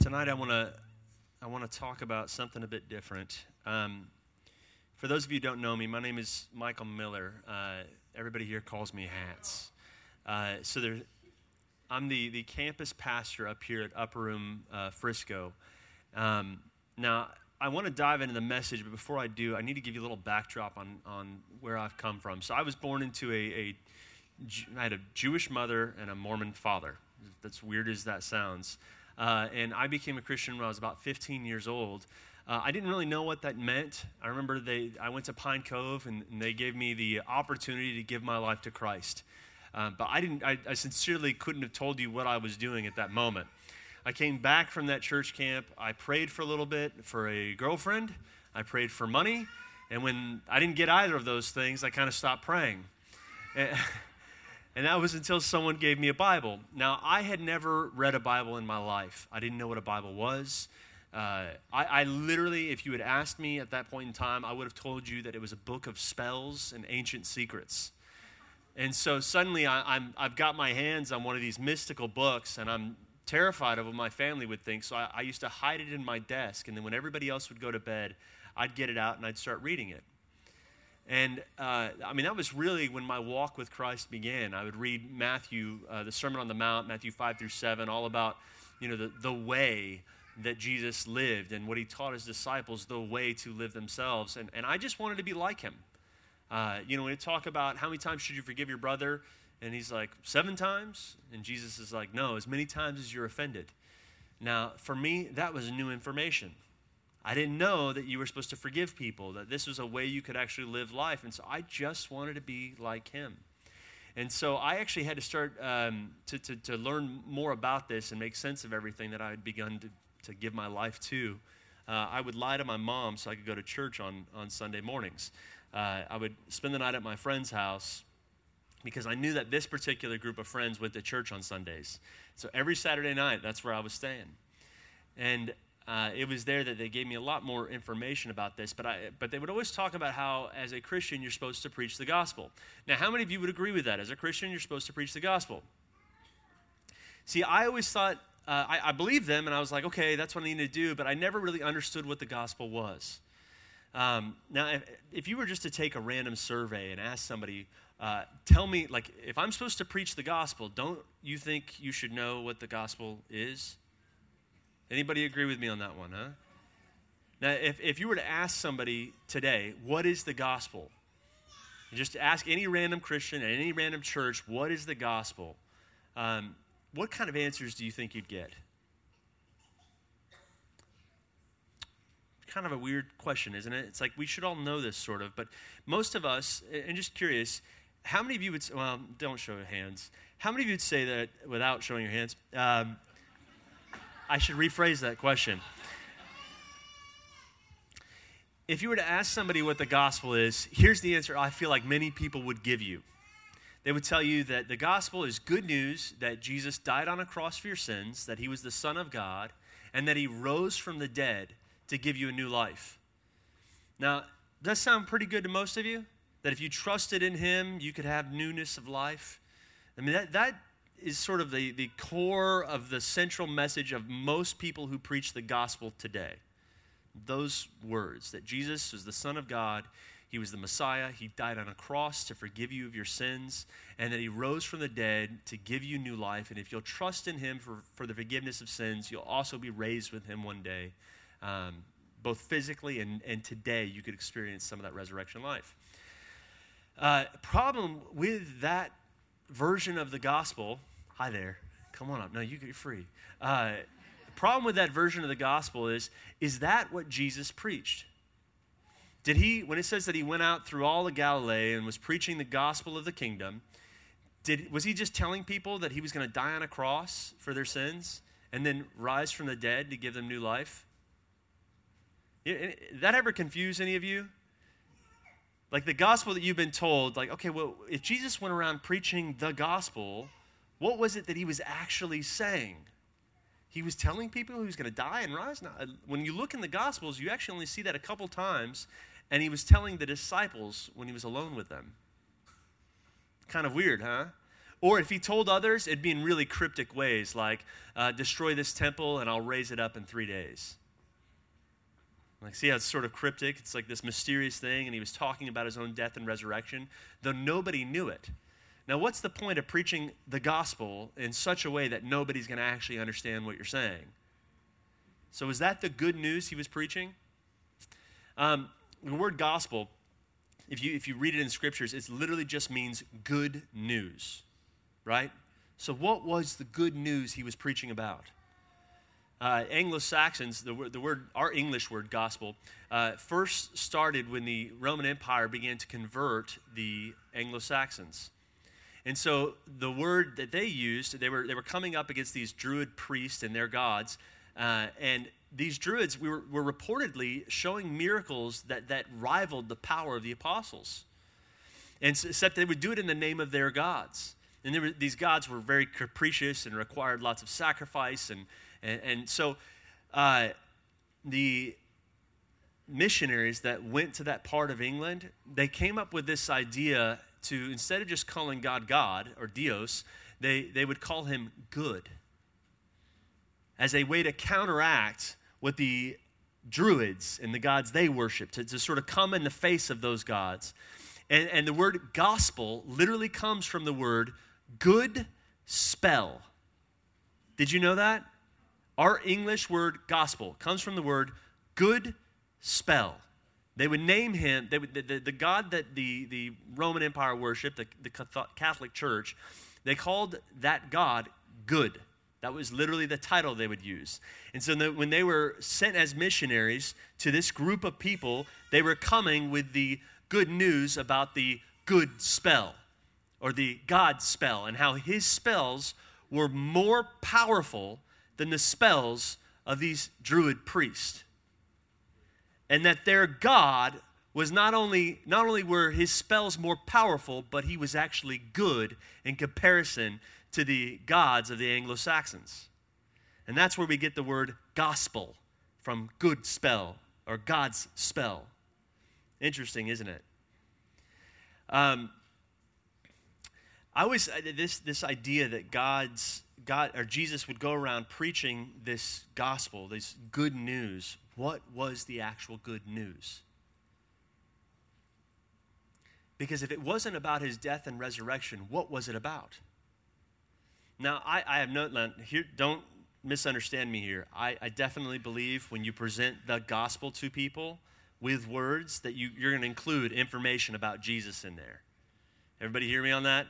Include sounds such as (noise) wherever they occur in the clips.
tonight I want to I want to talk about something a bit different. Um, for those of you who don't know me, my name is Michael Miller. Uh, everybody here calls me Hats. Uh, so there, I'm the, the campus pastor up here at Upper Room uh, Frisco. Um, now, I want to dive into the message, but before I do, I need to give you a little backdrop on, on where I've come from. So I was born into a, a I had a Jewish mother and a Mormon father. That's weird as that sounds. Uh, and I became a Christian when I was about 15 years old. Uh, I didn't really know what that meant. I remember they, I went to Pine Cove and, and they gave me the opportunity to give my life to Christ. Uh, but I, didn't, I, I sincerely couldn't have told you what I was doing at that moment. I came back from that church camp. I prayed for a little bit for a girlfriend. I prayed for money. And when I didn't get either of those things, I kind of stopped praying. (laughs) And that was until someone gave me a Bible. Now, I had never read a Bible in my life. I didn't know what a Bible was. Uh, I, I, literally, if you had asked me at that point in time, I would have told you that it was a book of spells and ancient secrets. And so suddenly I, I've got my hands on one of these mystical books, and I'm terrified of what my family would think. So I, I used to hide it in my desk. And then when everybody else would go to bed, I'd get it out and I'd start reading it. And uh, I mean, that was really when my walk with Christ began. I would read Matthew, uh, the Sermon on the Mount, Matthew 5 through 7, all about, you know, the, the way that Jesus lived and what he taught his disciples, the way to live themselves. And, and I just wanted to be like him. Uh, you know, when you talk about how many times should you forgive your brother, and he's like, seven times? And Jesus is like, no, as many times as you're offended. Now, for me, that was new information. I didn't know that you were supposed to forgive people, that this was a way you could actually live life. And so I just wanted to be like him. And so I actually had to start um, to, to, to, learn more about this and make sense of everything that I had begun to, to give my life to. Uh, I would lie to my mom so I could go to church on, on Sunday mornings. Uh, I would spend the night at my friend's house because I knew that this particular group of friends went to church on Sundays. So every Saturday night, that's where I was staying. And uh, it was there that they gave me a lot more information about this. But, I, but they would always talk about how, as a Christian, you're supposed to preach the gospel. Now, how many of you would agree with that? As a Christian, you're supposed to preach the gospel. See, I always thought, uh, I, I believed them, and I was like, okay, that's what I need to do, but I never really understood what the gospel was. Um, now, if, if, you were just to take a random survey and ask somebody, uh, tell me, like, if I'm supposed to preach the gospel, don't you think you should know what the gospel is? Anybody agree with me on that one, huh? Now, if, if you were to ask somebody today, what is the gospel? Just ask any random Christian at any random church, what is the gospel? Um, what kind of answers do you think you'd get? Kind of a weird question, isn't it? It's like we should all know this sort of, but most of us, and just curious, how many of you would, well, don't show your hands. How many of you would say that without showing your hands? Um, I should rephrase that question. If you were to ask somebody what the gospel is, here's the answer I feel like many people would give you. They would tell you that the gospel is good news that Jesus died on a cross for your sins, that he was the Son of God, and that he rose from the dead to give you a new life. Now, does that sound pretty good to most of you? That if you trusted in him, you could have newness of life? I mean, that, that is sort of the, the core of the central message of most people who preach the gospel today. Those words that Jesus was the Son of God, He was the Messiah, He died on a cross to forgive you of your sins, and that He rose from the dead to give you new life. And if you'll trust in Him for, for the forgiveness of sins, you'll also be raised with Him one day, um, both physically and, and today you could experience some of that resurrection life. Uh, problem with that version of the gospel Hi there. Come on up. No, you get free. Uh, the problem with that version of the gospel is is that what Jesus preached? Did he, when it says that he went out through all of Galilee and was preaching the gospel of the kingdom, did, was he just telling people that he was going to die on a cross for their sins and then rise from the dead to give them new life? That ever confuse any of you? Like the gospel that you've been told, like, okay, well, if Jesus went around preaching the gospel, what was it that he was actually saying? He was telling people he was going to die and rise. Now, when you look in the Gospels, you actually only see that a couple times, and he was telling the disciples when he was alone with them. Kind of weird, huh? Or if he told others, it'd be in really cryptic ways, like, uh, destroy this temple and I'll raise it up in three days. Like, see how it's sort of cryptic? It's like this mysterious thing, and he was talking about his own death and resurrection, though nobody knew it. Now, what's the point of preaching the gospel in such a way that nobody's going to actually understand what you're saying? So, is that the good news he was preaching? Um, the word gospel, if you, if you read it in scriptures, it literally just means good news, right? So, what was the good news he was preaching about? Uh, Anglo Saxons, the, the word, our English word gospel, uh, first started when the Roman Empire began to convert the Anglo Saxons. And so the word that they used, they were, they were coming up against these Druid priests and their gods. Uh, and these Druids we were, were reportedly showing miracles that, that rivaled the power of the apostles. And so, except they would do it in the name of their gods. And were, these gods were very capricious and required lots of sacrifice and, and, and so uh, the missionaries that went to that part of England, they came up with this idea to, instead of just calling God God or Dios, they, they would call him good as a way to counteract what the Druids and the gods they worshiped, to, to sort of come in the face of those gods. And, and the word gospel literally comes from the word good spell. Did you know that? Our English word gospel comes from the word good spell. They would name him, they would, the, the, the God that the, the Roman Empire worshiped, the, the Catholic Church, they called that God good. That was literally the title they would use. And so when they were sent as missionaries to this group of people, they were coming with the good news about the good spell or the God spell and how his spells were more powerful than the spells of these druid priests. And that their God was not only not only were his spells more powerful, but he was actually good in comparison to the gods of the Anglo-Saxons. And that's where we get the word gospel from good spell or God's spell. Interesting, isn't it? Um, I always this this idea that God's God or Jesus would go around preaching this gospel, this good news. What was the actual good news? Because if it wasn't about his death and resurrection, what was it about? Now, I, I have no, here, don't misunderstand me here. I, I, definitely believe when you present the gospel to people with words that you, you're going to include information about Jesus in there. Everybody hear me on that?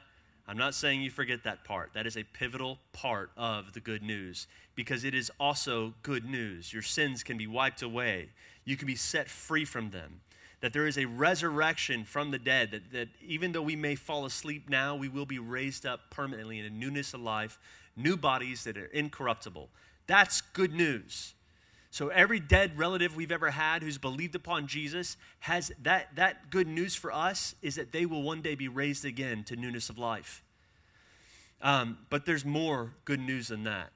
I'm not saying you forget that part. That is a pivotal part of the good news because it is also good news. Your sins can be wiped away, you can be set free from them. That there is a resurrection from the dead, that, that even though we may fall asleep now, we will be raised up permanently in a newness of life, new bodies that are incorruptible. That's good news. So every dead relative we've ever had who's believed upon Jesus has that, that good news for us is that they will one day be raised again to newness of life. Um, but there's more good news than that.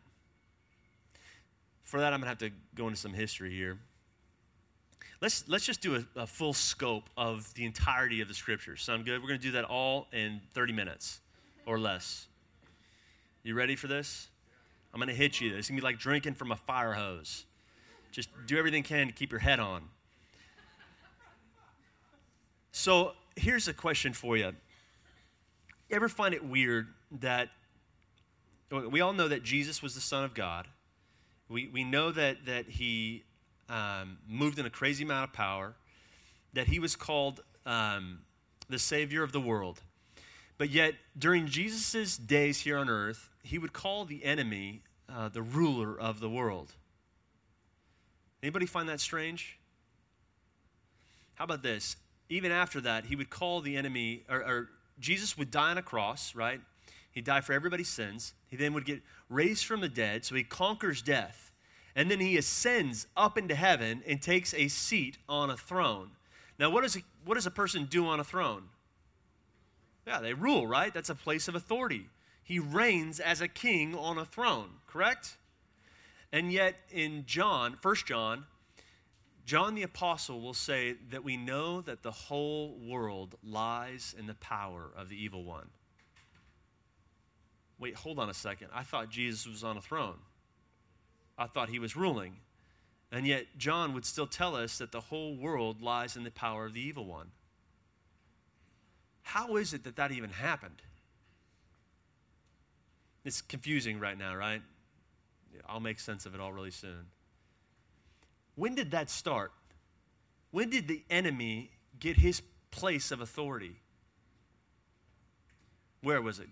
For that, I'm going to have to go into some history here. Let's, let's just do a, a full scope of the entirety of the scriptures. Sound good? We're going to do that all in 30 minutes or less. You ready for this? I'm going to hit you. It's going to be like drinking from a fire hose. Just do everything you can to keep your head on. So here's a question for you. You ever find it weird that we all know that Jesus was the Son of God? We, we know that, that he um, moved in a crazy amount of power, that he was called um, the Savior of the world. But yet, during Jesus' days here on earth, he would call the enemy uh, the ruler of the world. Anybody find that strange? How about this? Even after that, he would call the enemy, or, or Jesus would die on a cross, right? He'd die for everybody's sins. He then would get raised from the dead, so he conquers death. And then he ascends up into heaven and takes a seat on a throne. Now, what does a, what does a person do on a throne? Yeah, they rule, right? That's a place of authority. He reigns as a king on a throne, correct? And yet, in John, 1 John, John the Apostle will say that we know that the whole world lies in the power of the evil one. wait, hold on a second. I thought Jesus was on a throne, I thought he was ruling. And yet, John would still tell us that the whole world lies in the power of the evil one. How is it that that even happened? It's confusing right now, right? I'll make sense of it all really soon. When did that start? When did the enemy get his place of authority? Where was it?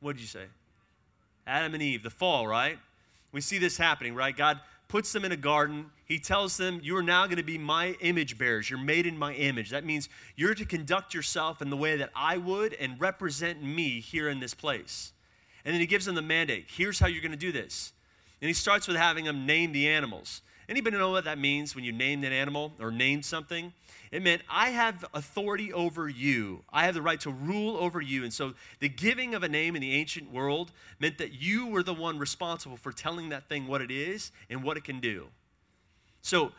What did you say? Adam and Eve, the fall, right? We see this happening, right? God puts them in a garden. He tells them, You are now going to be my image bearers. You're made in my image. That means you're to conduct yourself in the way that I would and represent me here in this place. And then he gives them the mandate here's how you're going to do this. And he starts with having them name the animals. Anybody know what that means when you name an animal or name something? It meant, I have authority over you. I have the right to rule over you. And so the giving of a name in the ancient world meant that you were the one responsible for telling that thing what it is and what it can do. So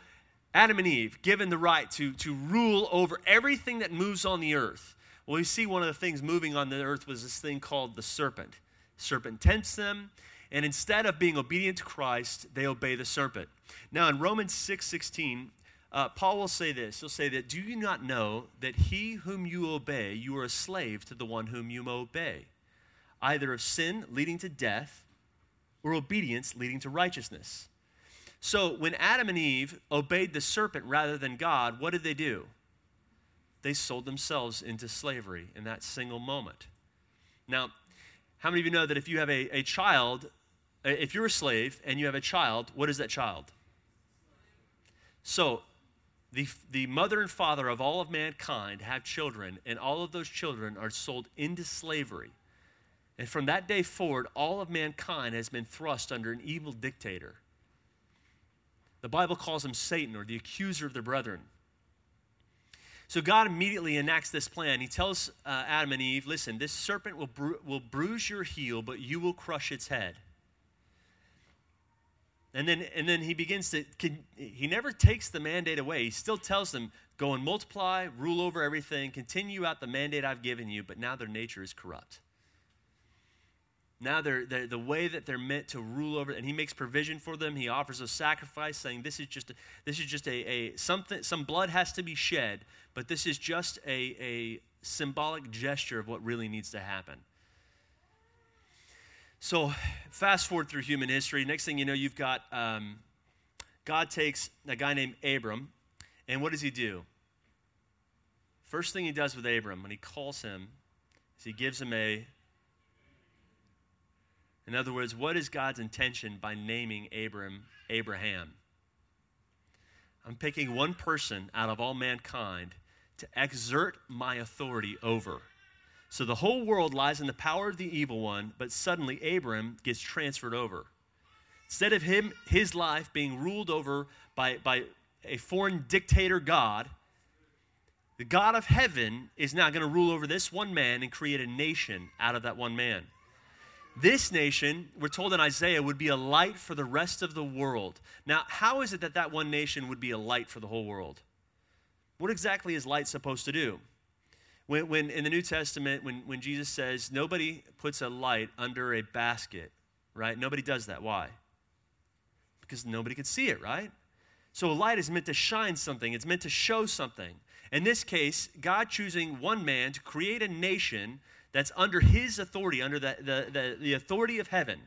Adam and Eve, given the right to, to rule over everything that moves on the earth. Well, we see one of the things moving on the earth was this thing called the serpent. Serpent tempts them, and instead of being obedient to Christ, they obey the serpent. Now, in Romans 6 16, uh, Paul will say this. He'll say that, Do you not know that he whom you obey, you are a slave to the one whom you obey, either of sin leading to death or obedience leading to righteousness? So when Adam and Eve obeyed the serpent rather than God, what did they do? They sold themselves into slavery in that single moment. Now, how many of you know that if you have a, a child, if you're a slave and you have a child, what is that child? So the, the mother and father of all of mankind have children, and all of those children are sold into slavery. And from that day forward, all of mankind has been thrust under an evil dictator. The Bible calls him Satan or the accuser of the brethren. So God immediately enacts this plan. He tells uh, Adam and Eve, listen, this serpent will, bru- will bruise your heel, but you will crush its head. And then, and then he begins to, he never takes the mandate away. He still tells them, go and multiply, rule over everything, continue out the mandate I've given you, but now their nature is corrupt. Now they're, they're, the way that they're meant to rule over, and he makes provision for them. He offers a sacrifice, saying, "This is just a, this is just a, a something. Some blood has to be shed, but this is just a, a symbolic gesture of what really needs to happen." So, fast forward through human history. Next thing you know, you've got um, God takes a guy named Abram, and what does he do? First thing he does with Abram when he calls him is he gives him a. In other words, what is God's intention by naming Abram Abraham? I'm picking one person out of all mankind to exert my authority over. So the whole world lies in the power of the evil one, but suddenly Abram gets transferred over. Instead of him, his life being ruled over by, by a foreign dictator God, the God of heaven is now going to rule over this one man and create a nation out of that one man. This nation, we're told in Isaiah, would be a light for the rest of the world. Now, how is it that that one nation would be a light for the whole world? What exactly is light supposed to do? When, when in the New Testament, when, when Jesus says, nobody puts a light under a basket, right? Nobody does that. Why? Because nobody could see it, right? So a light is meant to shine something, it's meant to show something. In this case, God choosing one man to create a nation that's under his authority, under the, the, the, the authority of heaven.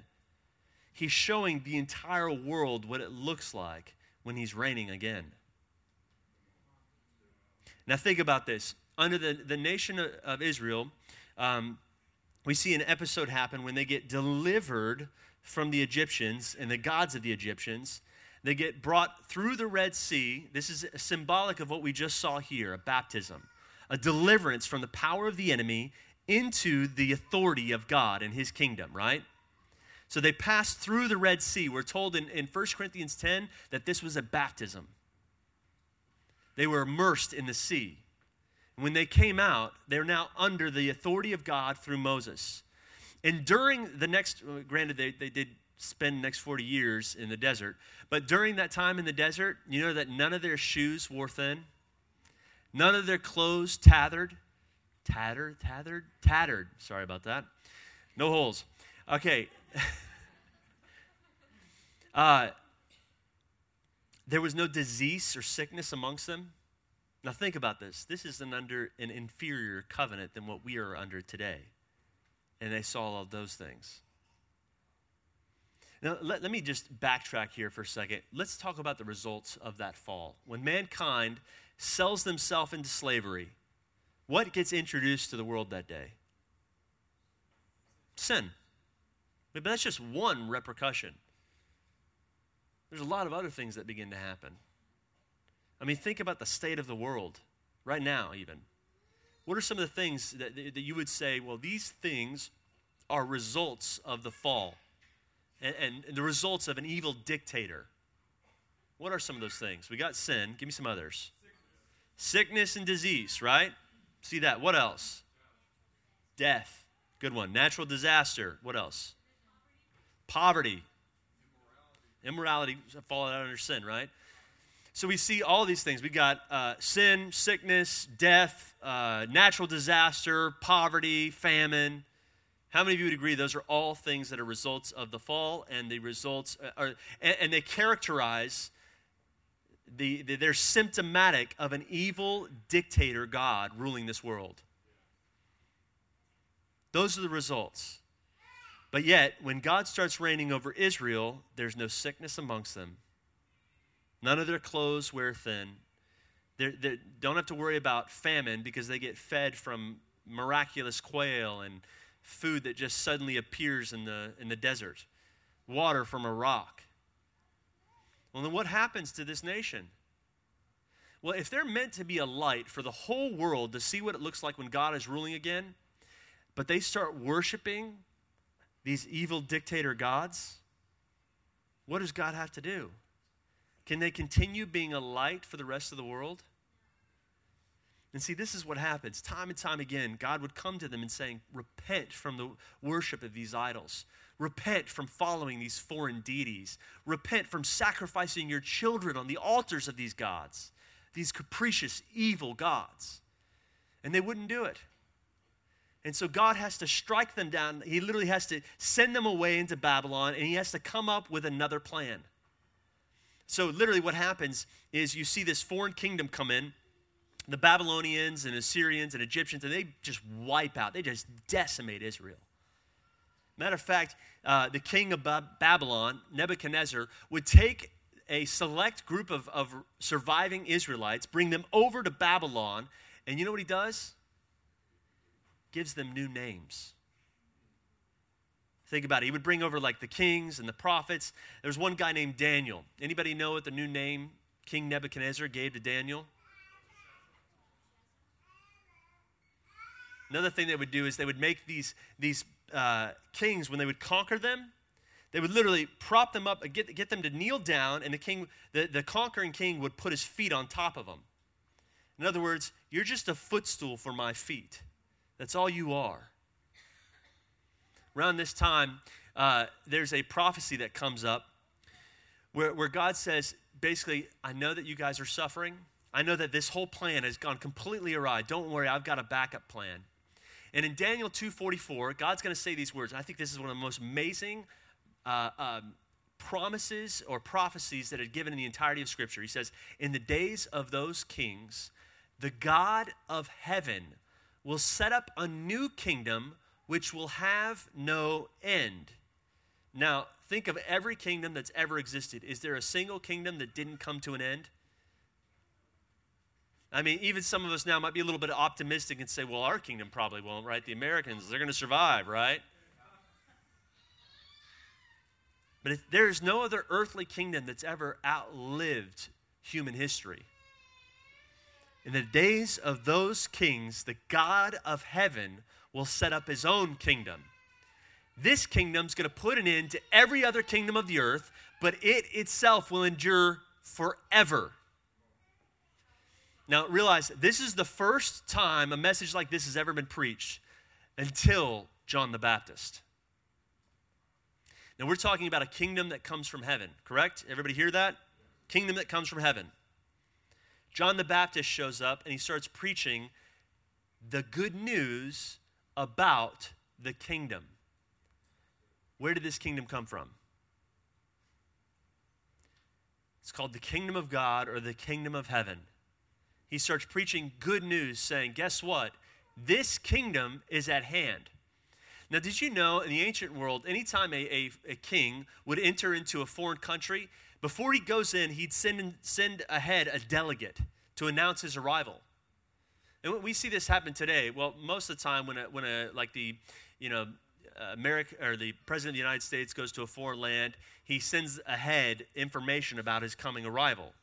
He's showing the entire world what it looks like when he's reigning again. Now, think about this under the, the nation of Israel, um, we see an episode happen when they get delivered from the Egyptians and the gods of the Egyptians. They get brought through the Red Sea. This is symbolic of what we just saw here a baptism, a deliverance from the power of the enemy into the authority of God and his kingdom, right? So they passed through the Red Sea. We're told in, in 1 Corinthians 10 that this was a baptism. They were immersed in the sea. When they came out, they're now under the authority of God through Moses. And during the next, granted, they, they did spend the next 40 years in the desert, but during that time in the desert, you know that none of their shoes wore thin, none of their clothes tattered, tattered, tattered, tattered. Sorry about that. No holes. Okay. (laughs) uh, there was no disease or sickness amongst them. Now, think about this. This is an under an inferior covenant than what we are under today. And they saw all those things. Now, let, let me just backtrack here for a second. Let's talk about the results of that fall. When mankind sells themselves into slavery, what gets introduced to the world that day? Sin. But that's just one repercussion. There's a lot of other things that begin to happen. I mean, think about the state of the world right now, even. What are some of the things that, that you would say, well, these things are results of the fall and, and the results of an evil dictator? What are some of those things? We got sin. Give me some others. Sickness and disease, right? See that. What else? Death. Good one. Natural disaster. What else? Poverty. Immorality. Fall out under sin, right? So we see all these things. We got uh, sin, sickness, death, uh, natural disaster, poverty, famine. How many of you would agree those are all things that are results of the fall and the results, uh, are, and, and, they characterize, the, the, they're symptomatic of an evil dictator God ruling this world. Those are the results. But yet, when God starts reigning over Israel, there's no sickness amongst them None of their clothes wear thin. They don't have to worry about famine because they get fed from miraculous quail and food that just suddenly appears in the, in the desert, water from a rock. Well, then what happens to this nation? Well, if they're meant to be a light for the whole world to see what it looks like when God is ruling again, but they start worshiping these evil dictator gods, what does God have to do? Can they continue being a light for the rest of the world? And see, this is what happens. Time and time again, God would come to them and saying, Repent from the worship of these idols. Repent from following these foreign deities. Repent from sacrificing your children on the altars of these gods, these capricious, evil gods. And they wouldn't do it. And so God has to strike them down. He literally has to send them away into Babylon, and He has to come up with another plan. So, literally, what happens is you see this foreign kingdom come in, the Babylonians and Assyrians and Egyptians, and they just wipe out, they just decimate Israel. Matter of fact, uh, the king of Babylon, Nebuchadnezzar, would take a select group of, of surviving Israelites, bring them over to Babylon, and you know what he does? Gives them new names. Think about it. He would bring over like the kings and the prophets. There's one guy named Daniel. Anybody know what the new name King Nebuchadnezzar gave to Daniel? Another thing they would do is they would make these, these uh, kings, when they would conquer them, they would literally prop them up, get, get them to kneel down, and the king, the, the conquering king would put his feet on top of them. In other words, you're just a footstool for my feet. That's all you are around this time, uh, there's a prophecy that comes up where, where God says, basically, I know that you guys are suffering. I know that this whole plan has gone completely awry. Don't worry, I've got a backup plan. And in Daniel 2:44, God's going to say these words. I think this is one of the most amazing uh, um, promises or prophecies that are given in the entirety of Scripture. He says, "In the days of those kings, the God of heaven will set up a new kingdom which will have no end. Now, think of every kingdom that's ever existed. Is there a single kingdom that didn't come to an end? I mean, even some of us now might be a little bit optimistic and say, well, our kingdom probably won't, right? The Americans, they're going to survive, right? But there's no other earthly kingdom that's ever outlived human history. In the days of those kings, the God of heaven will set up his own kingdom. This kingdom's going to put an end to every other kingdom of the earth, but it itself will endure forever. Now, realize this is the first time a message like this has ever been preached until John the Baptist. Now, we're talking about a kingdom that comes from heaven, correct? Everybody hear that? Kingdom that comes from heaven. John the Baptist shows up and he starts preaching the good news about the kingdom. where did this kingdom come from? It's called the kingdom of God or the kingdom of heaven. He starts preaching good news, saying, Guess what? This kingdom is at hand. Now, did you know in the ancient world, anytime a, a, a king would enter into a foreign country, before he goes in, he'd send, send ahead a delegate to announce his arrival. And we see this happen today. Well, most of the time when a, when a like the, you know, America or the president of the United States goes to a foreign land, he sends ahead information about his coming arrival.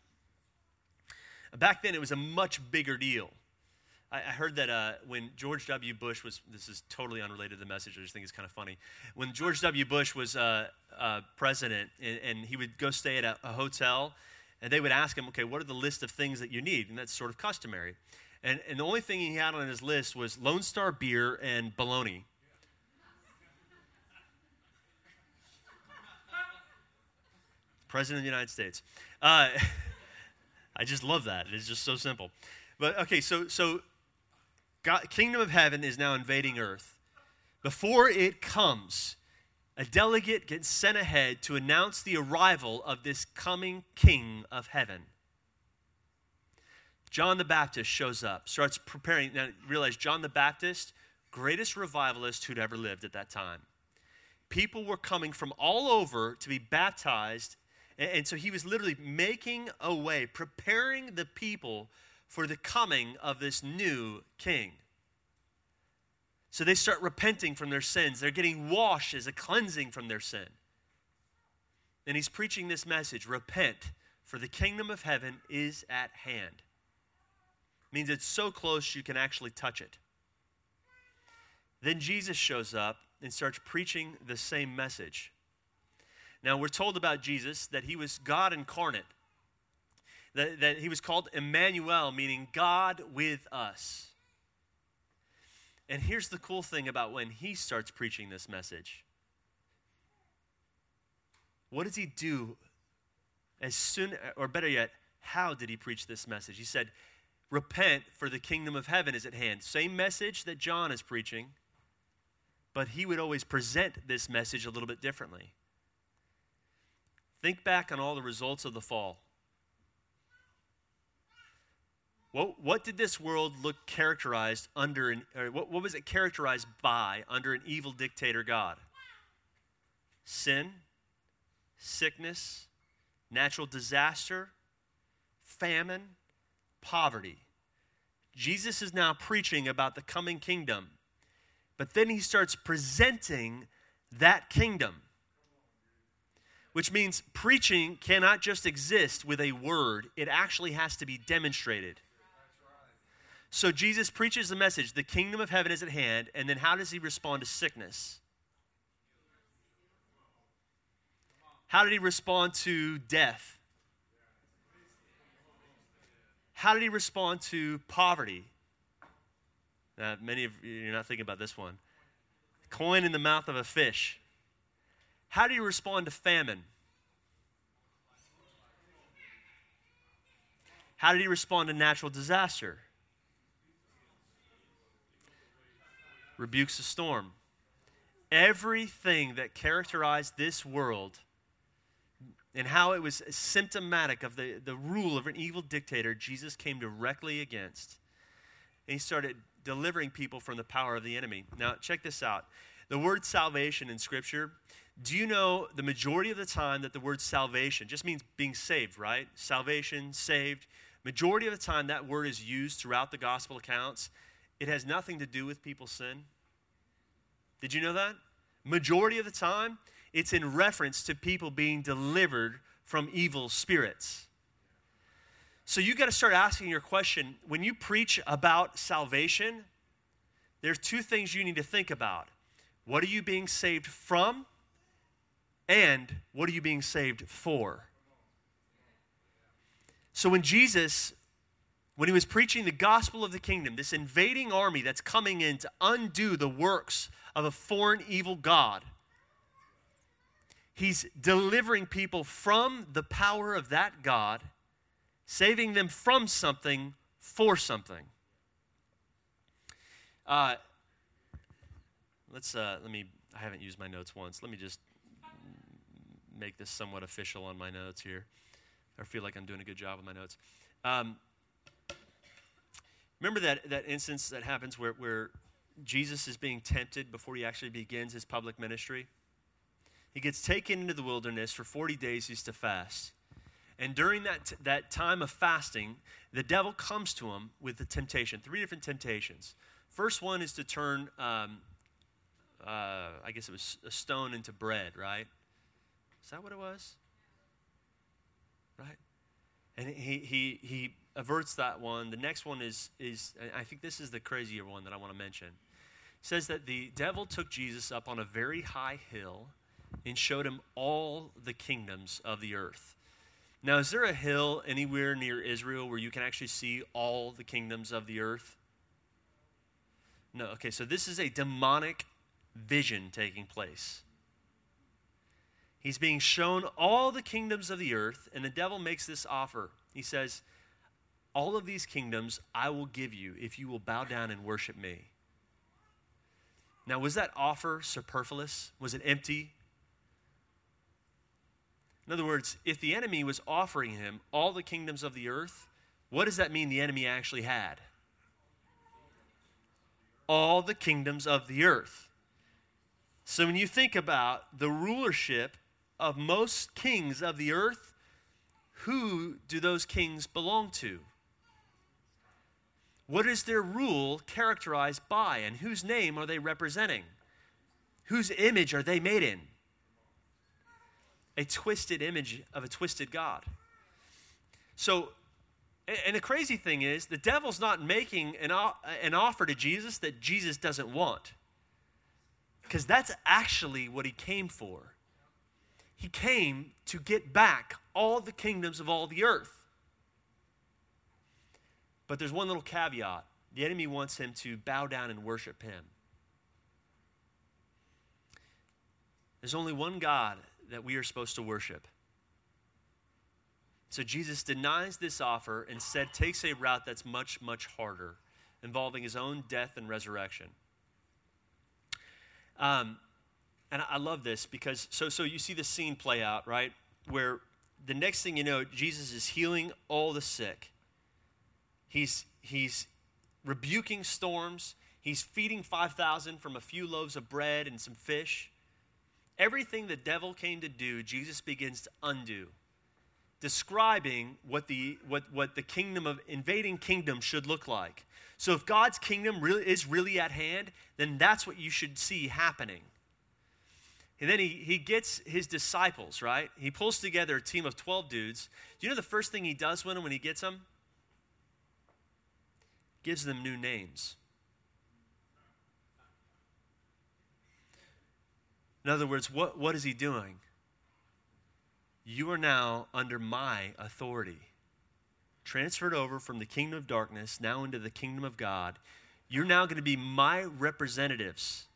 Back then, it was a much bigger deal. I, heard that uh, when George W. Bush was, this is totally unrelated to the message, I just think it's kind of funny. When George W. Bush was uh, uh, president and, and, he would go stay at a, a hotel, and they would ask him, okay, what are the list of things that you need? And that's sort of customary. And, and the only thing he had on his list was Lone Star beer and bologna. (laughs) President of the United States. Uh, (laughs) I just love that. It's just so simple. But okay, so so God, kingdom of heaven is now invading earth. Before it comes, a delegate gets sent ahead to announce the arrival of this coming king of heaven. John the Baptist shows up, starts preparing. Now, realize John the Baptist, greatest revivalist who'd ever lived at that time. People were coming from all over to be baptized. And, and so he was literally making a way, preparing the people for the coming of this new king. So they start repenting from their sins. They're getting washed as a cleansing from their sin. And he's preaching this message repent, for the kingdom of heaven is at hand means it's so close you can actually touch it. Then Jesus shows up and starts preaching the same message. Now, we're told about Jesus that he was God incarnate, that, that he was called Emmanuel, meaning God with us. And here's the cool thing about when he starts preaching this message. What does he do as soon, or better yet, how did he preach this message? He said, Repent, for the kingdom of heaven is at hand. Same message that John is preaching, but he would always present this message a little bit differently. Think back on all the results of the fall. What, what did this world look characterized under, an, what, what was it characterized by under an evil dictator God? Sin, sickness, natural disaster, famine, poverty. Jesus is now preaching about the coming kingdom, but then he starts presenting that kingdom. Which means preaching cannot just exist with a word, it actually has to be demonstrated. So Jesus preaches the message the kingdom of heaven is at hand, and then how does he respond to sickness? How did he respond to death? How did he respond to poverty? Now, many of you, you're not thinking about this one. Coin in the mouth of a fish. How did he respond to famine? How did he respond to natural disaster? Rebukes the storm. Everything that characterized this world and how it was symptomatic of the, the rule of an evil dictator Jesus came directly against. And he started delivering people from the power of the enemy. Now, check this out. The word salvation in Scripture, do you know the majority of the time that the word salvation just means being saved, right? Salvation, saved. Majority of the time that word is used throughout the gospel accounts, it has nothing to do with people's sin. Did you know that? Majority of the time, it's in reference to people being delivered from evil spirits. So you got to start asking your question when you preach about salvation, there's two things you need to think about. What are you being saved from? And what are you being saved for? So when Jesus when he was preaching the gospel of the kingdom, this invading army that's coming in to undo the works of a foreign evil God, He's delivering people from the power of that God, saving them from something for something. Uh, let's uh, let me. I haven't used my notes once. Let me just make this somewhat official on my notes here. I feel like I'm doing a good job with my notes. Um, remember that, that instance that happens where, where Jesus is being tempted before he actually begins his public ministry? He gets taken into the wilderness for 40 days, he's to fast. And during that, t- that time of fasting, the devil comes to him with the temptation, three different temptations. First one is to turn, um, uh, I guess it was a stone into bread, right? Is that what it was? Right? And he, he, he averts that one. The next one is, is, I think this is the crazier one that I want to mention. It says that the devil took Jesus up on a very high hill and showed him all the kingdoms of the earth. Now, is there a hill anywhere near Israel where you can actually see all the kingdoms of the earth? No. Okay, so this is a demonic vision taking place. He's being shown all the kingdoms of the earth, and the devil makes this offer. He says, All of these kingdoms I will give you if you will bow down and worship me. Now, was that offer superfluous? Was it empty? In other words, if the enemy was offering him all the kingdoms of the earth, what does that mean the enemy actually had? All the kingdoms of the earth. So when you think about the rulership of most kings of the earth, who do those kings belong to? What is their rule characterized by, and whose name are they representing? Whose image are they made in? a twisted image of a twisted God. So, and the crazy thing is, the devil's not making an, an offer to Jesus that Jesus doesn't want. Because that's actually what he came for. He came to get back all the kingdoms of all the earth. But there's one little caveat the enemy wants him to bow down and worship him. There's only one God that we are supposed to worship. So Jesus denies this offer and said takes a route that's much, much harder, involving his own death and resurrection. Um, and I love this because so so you see the scene play out, right? Where the next thing you know, Jesus is healing all the sick. He's he's rebuking storms. He's feeding 5,000 from a few loaves of bread and some fish. Everything the devil came to do, Jesus begins to undo, describing what the, what, what the kingdom of invading kingdom should look like. So if God's kingdom really is really at hand, then that's what you should see happening. And then he, he gets his disciples, right? He pulls together a team of 12 dudes. Do you know the first thing he does when, when he gets them? Gives them new names. In other words, what, what is he doing? You are now under my authority. Transferred over from the kingdom of darkness now into the kingdom of God. You're now going to be my representatives.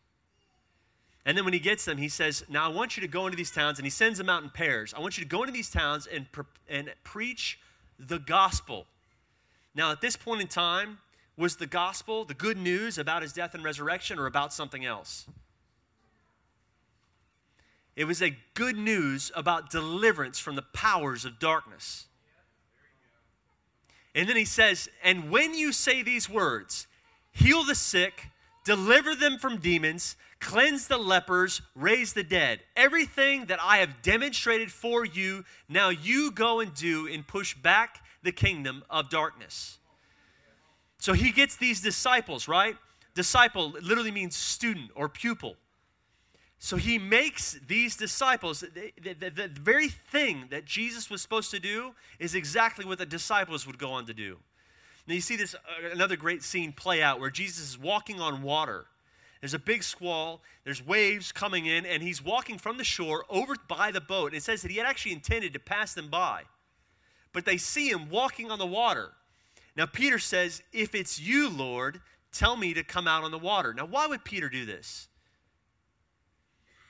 And then when he gets them, he says, Now I want you to go into these towns, and he sends them out in pairs. I want you to go into these towns and, pre- and preach the gospel. Now, at this point in time, was the gospel the good news about his death and resurrection or about something else? It was a good news about deliverance from the powers of darkness. And then he says, And when you say these words, heal the sick, deliver them from demons, cleanse the lepers, raise the dead. Everything that I have demonstrated for you, now you go and do and push back the kingdom of darkness. So he gets these disciples, right? Disciple literally means student or pupil. So he makes these disciples, the, the, the, very thing that Jesus was supposed to do is exactly what the disciples would go on to do. Now you see this, uh, another great scene play out where Jesus is walking on water. There's a big squall, there's waves coming in, and he's walking from the shore over by the boat. And It says that he had actually intended to pass them by. But they see him walking on the water. Now Peter says, If it's you, Lord, tell me to come out on the water. Now, why would Peter do this?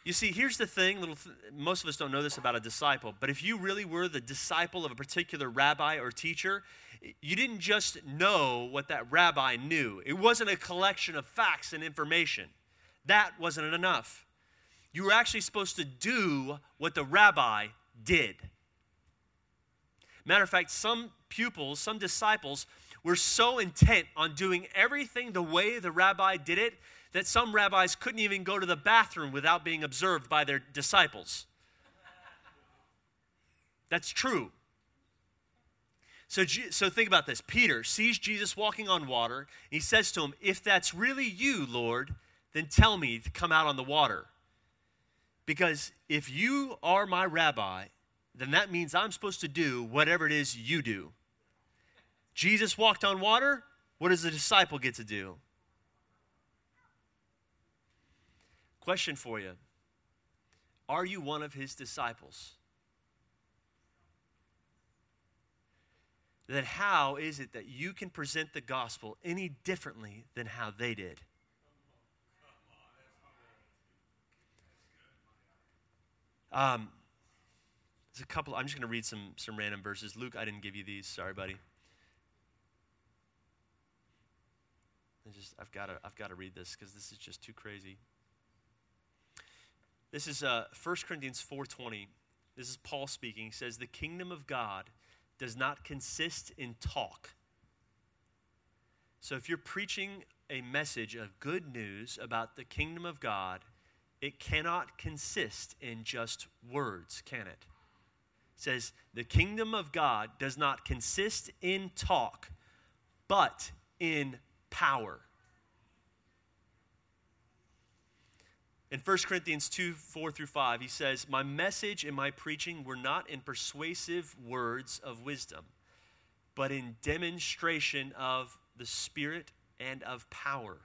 You see, here's the thing, little th- most of us don't know this about a disciple, but if you really were the disciple of a particular rabbi or teacher, you didn't just know what that rabbi knew. It wasn't a collection of facts and information. That wasn't enough. You were actually supposed to do what the rabbi did. Matter of fact, some pupils, some disciples, were so intent on doing everything the way the rabbi did it that some rabbis couldn't even go to the bathroom without being observed by their disciples. That's true. So, so think about this. Peter sees Jesus walking on water. and he says to him, If that's really you, Lord, then tell me to come out on the water. Because if you are my rabbi, then that means I'm supposed to do whatever it is you do. Jesus walked on water. What does the disciple get to do? Question for you Are you one of his disciples? Then, how is it that you can present the gospel any differently than how they did? Um, there's a couple. I'm just going to read some some random verses. Luke, I didn't give you these. Sorry, buddy. I just I've got to I've got to read this because this is just too crazy. This is uh, 1 Corinthians 4:20. This is Paul speaking. He says, "The kingdom of God does not consist in talk." So if you're preaching a message of good news about the kingdom of God, it cannot consist in just words, can it? Says, "The kingdom of God does not consist in talk, but in power." In 1 Corinthians 2 4 through 5, he says, My message and my preaching were not in persuasive words of wisdom, but in demonstration of the Spirit and of power.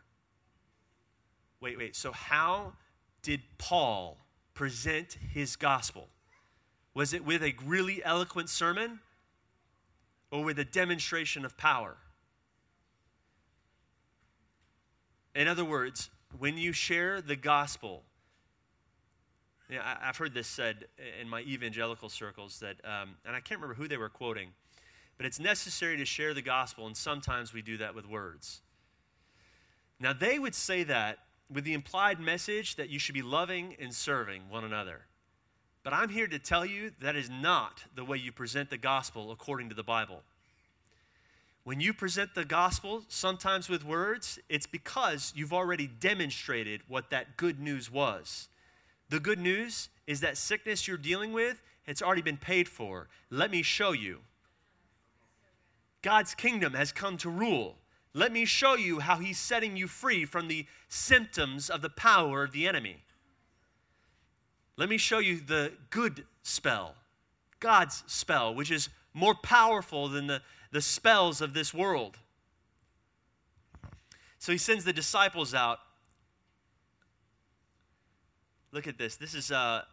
Wait, wait. So, how did Paul present his gospel? Was it with a really eloquent sermon or with a demonstration of power? In other words, when you share the gospel, you know, I, have heard this said in my evangelical circles that, um, and I can't remember who they were quoting, but it's necessary to share the gospel, and sometimes we do that with words. Now, they would say that with the implied message that you should be loving and serving one another. But I'm here to tell you that is not the way you present the gospel according to the Bible. When you present the gospel, sometimes with words, it's because you've already demonstrated what that good news was. The good news is that sickness you're dealing with, it's already been paid for. Let me show you. God's kingdom has come to rule. Let me show you how he's setting you free from the symptoms of the power of the enemy. Let me show you the good spell, God's spell, which is more powerful than the the spells of this world. So he sends the disciples out. Look at this. This is uh,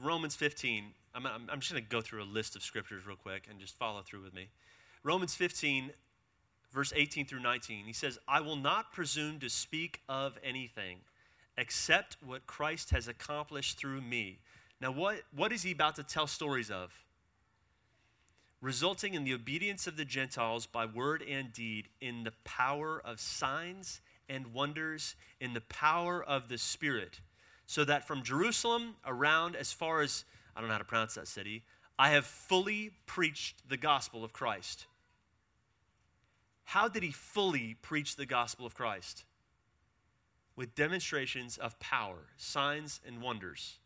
Romans 15. I'm, I'm, I'm just going to go through a list of scriptures real quick and just follow through with me. Romans 15, verse 18 through 19. He says, I will not presume to speak of anything except what Christ has accomplished through me. Now, what, what is he about to tell stories of? resulting in the obedience of the Gentiles by word and deed in the power of signs and wonders, in the power of the Spirit, so that from Jerusalem around as far as, I don't know how to pronounce that city, I have fully preached the gospel of Christ. How did he fully preach the gospel of Christ? With demonstrations of power, signs, and wonders.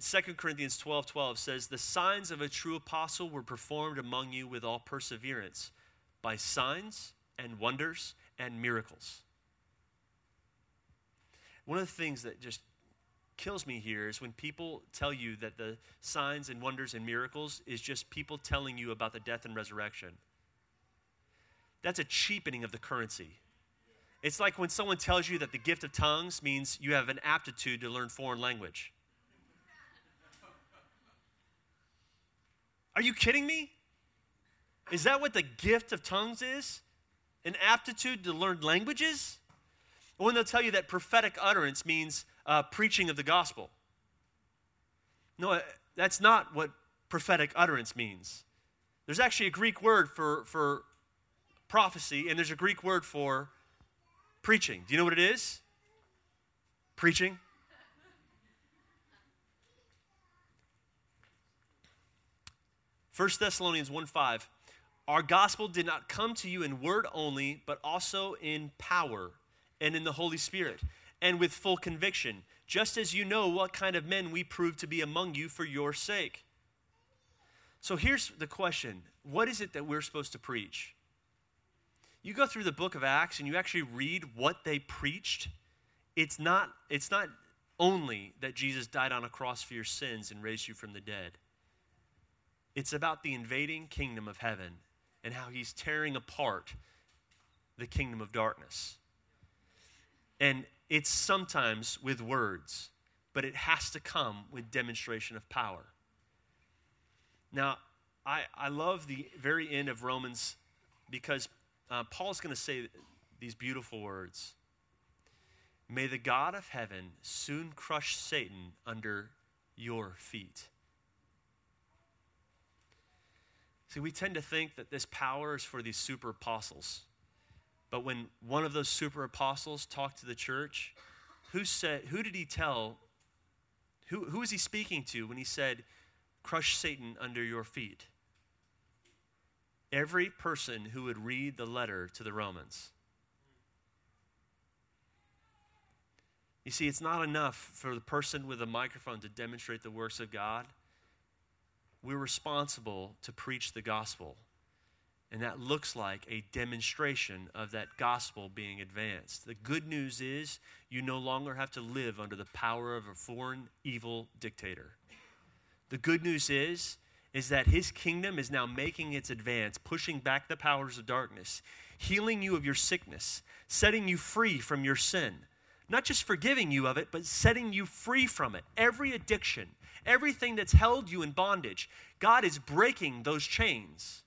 2 Corinthians 12 12 says, The signs of a true apostle were performed among you with all perseverance by signs and wonders and miracles. One of the things that just kills me here is when people tell you that the signs and wonders and miracles is just people telling you about the death and resurrection. That's a cheapening of the currency. It's like when someone tells you that the gift of tongues means you have an aptitude to learn foreign language. Are you kidding me? Is that what the gift of tongues is? An aptitude to learn languages? Or when they'll tell you that prophetic utterance means uh, preaching of the gospel. No, uh, that's not what prophetic utterance means. There's actually a Greek word for, for prophecy, and there's a Greek word for Preaching. Do you know what it is? Preaching. First Thessalonians 1 5. Our gospel did not come to you in word only, but also in power and in the Holy Spirit and with full conviction, just as you know what kind of men we proved to be among you for your sake. So here's the question What is it that we're supposed to preach? You go through the book of Acts and you actually read what they preached. It's not, it's not only that Jesus died on a cross for your sins and raised you from the dead. It's about the invading kingdom of heaven and how he's tearing apart the kingdom of darkness. And it's sometimes with words, but it has to come with demonstration of power. Now, I, I love the very end of Romans because uh, Paul's going to say these beautiful words May the God of heaven soon crush Satan under your feet. See, we tend to think that this power is for these super apostles. But when one of those super apostles talked to the church, who said, who did he tell? Who, who was he speaking to when he said, crush Satan under your feet? Every person who would read the letter to the Romans. You see, it's not enough for the person with a microphone to demonstrate the works of God. We're responsible to preach the gospel. And that looks like a demonstration of that gospel being advanced. The good news is you no longer have to live under the power of a foreign evil dictator. The good news is is that his kingdom is now making its advance, pushing back the powers of darkness, healing you of your sickness, setting you free from your sin. Not just forgiving you of it, but setting you free from it. Every addiction, everything that's held you in bondage, God is breaking those chains.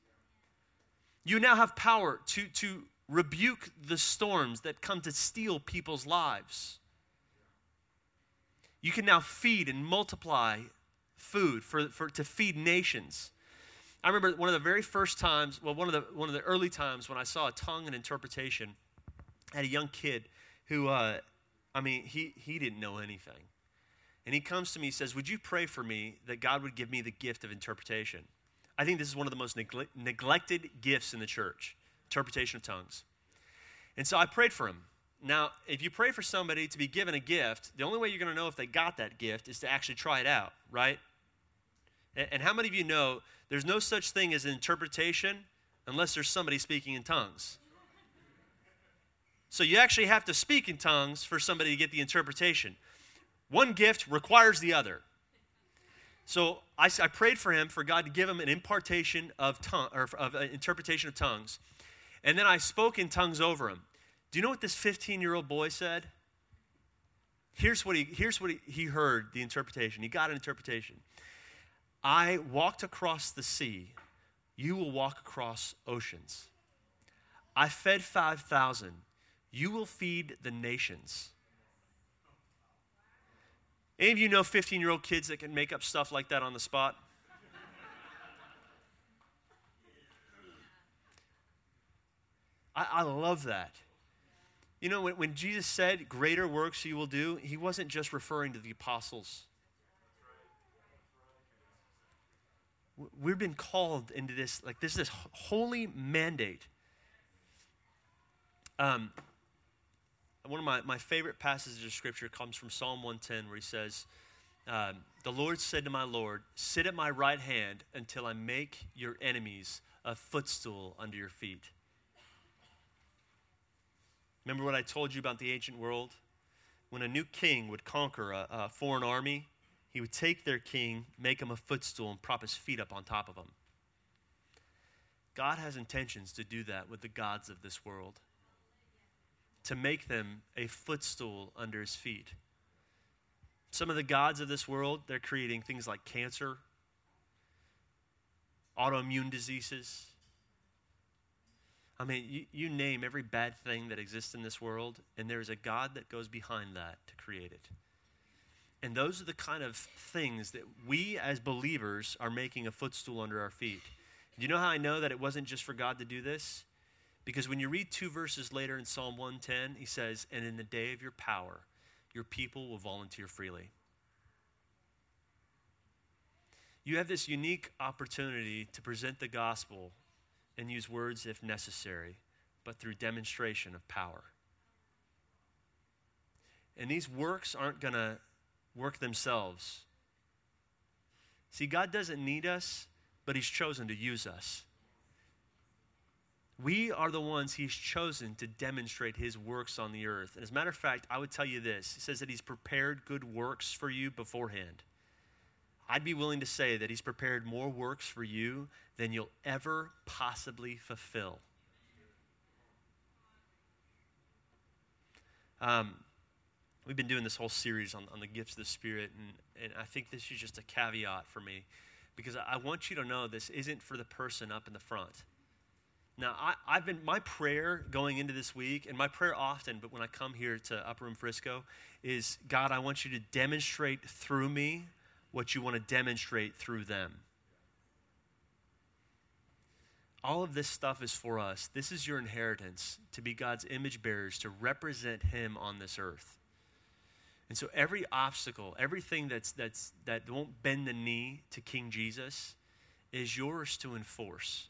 You now have power to, to rebuke the storms that come to steal people's lives. You can now feed and multiply food for, for, to feed nations. I remember one of the very first times, well, one of the, one of the early times when I saw a tongue and interpretation, I had a young kid who, uh, I mean, he, he didn't know anything. And he comes to me, he says, Would you pray for me that God would give me the gift of interpretation? I think this is one of the most negle- neglected gifts in the church interpretation of tongues. And so I prayed for him. Now, if you pray for somebody to be given a gift, the only way you're going to know if they got that gift is to actually try it out, right? And, and how many of you know there's no such thing as interpretation unless there's somebody speaking in tongues? So you actually have to speak in tongues for somebody to get the interpretation. One gift requires the other. So I, I prayed for him for God to give him an impartation of tongue or of an uh, interpretation of tongues, and then I spoke in tongues over him. Do you know what this 15 year old boy said? Here's what he here's what he, he heard the interpretation. He got an interpretation. I walked across the sea. You will walk across oceans. I fed 5,000. You will feed the nations. Any of you know 15 year old kids that can make up stuff like that on the spot? I, I love that. You know, when, when Jesus said, Greater works you will do, he wasn't just referring to the apostles. We've been called into this, like, this is this holy mandate. Um, one of my, my favorite passages of scripture comes from Psalm 110, where he says, um, The Lord said to my Lord, Sit at my right hand until I make your enemies a footstool under your feet. Remember what I told you about the ancient world? When a new king would conquer a, a foreign army, he would take their king, make him a footstool, and prop his feet up on top of him. God has intentions to do that with the gods of this world to make them a footstool under his feet. Some of the gods of this world, they're creating things like cancer, autoimmune diseases. I mean, you, you name every bad thing that exists in this world, and there's a God that goes behind that to create it. And those are the kind of things that we as believers are making a footstool under our feet. Do you know how I know that it wasn't just for God to do this? Because when you read two verses later in Psalm 110, he says, And in the day of your power, your people will volunteer freely. You have this unique opportunity to present the gospel and use words if necessary, but through demonstration of power. And these works aren't going to work themselves. See, God doesn't need us, but He's chosen to use us. We are the ones He's chosen to demonstrate His works on the earth. And as a matter of fact, I would tell you this He says that He's prepared good works for you beforehand. I'd be willing to say that He's prepared more works for you than you'll ever possibly fulfill. Um, we've been doing this whole series on, on the gifts of the Spirit, and, and I think this is just a caveat for me because I want you to know this isn't for the person up in the front. Now, I, have been, my prayer going into this week, and my prayer often, but when I come here to Upper Room Frisco, is God, I want you to demonstrate through me what you want to demonstrate through them. All of this stuff is for us. This is your inheritance to be God's image bearers, to represent Him on this earth. And so every obstacle, everything that's, that's, that won't bend the knee to King Jesus is yours to enforce.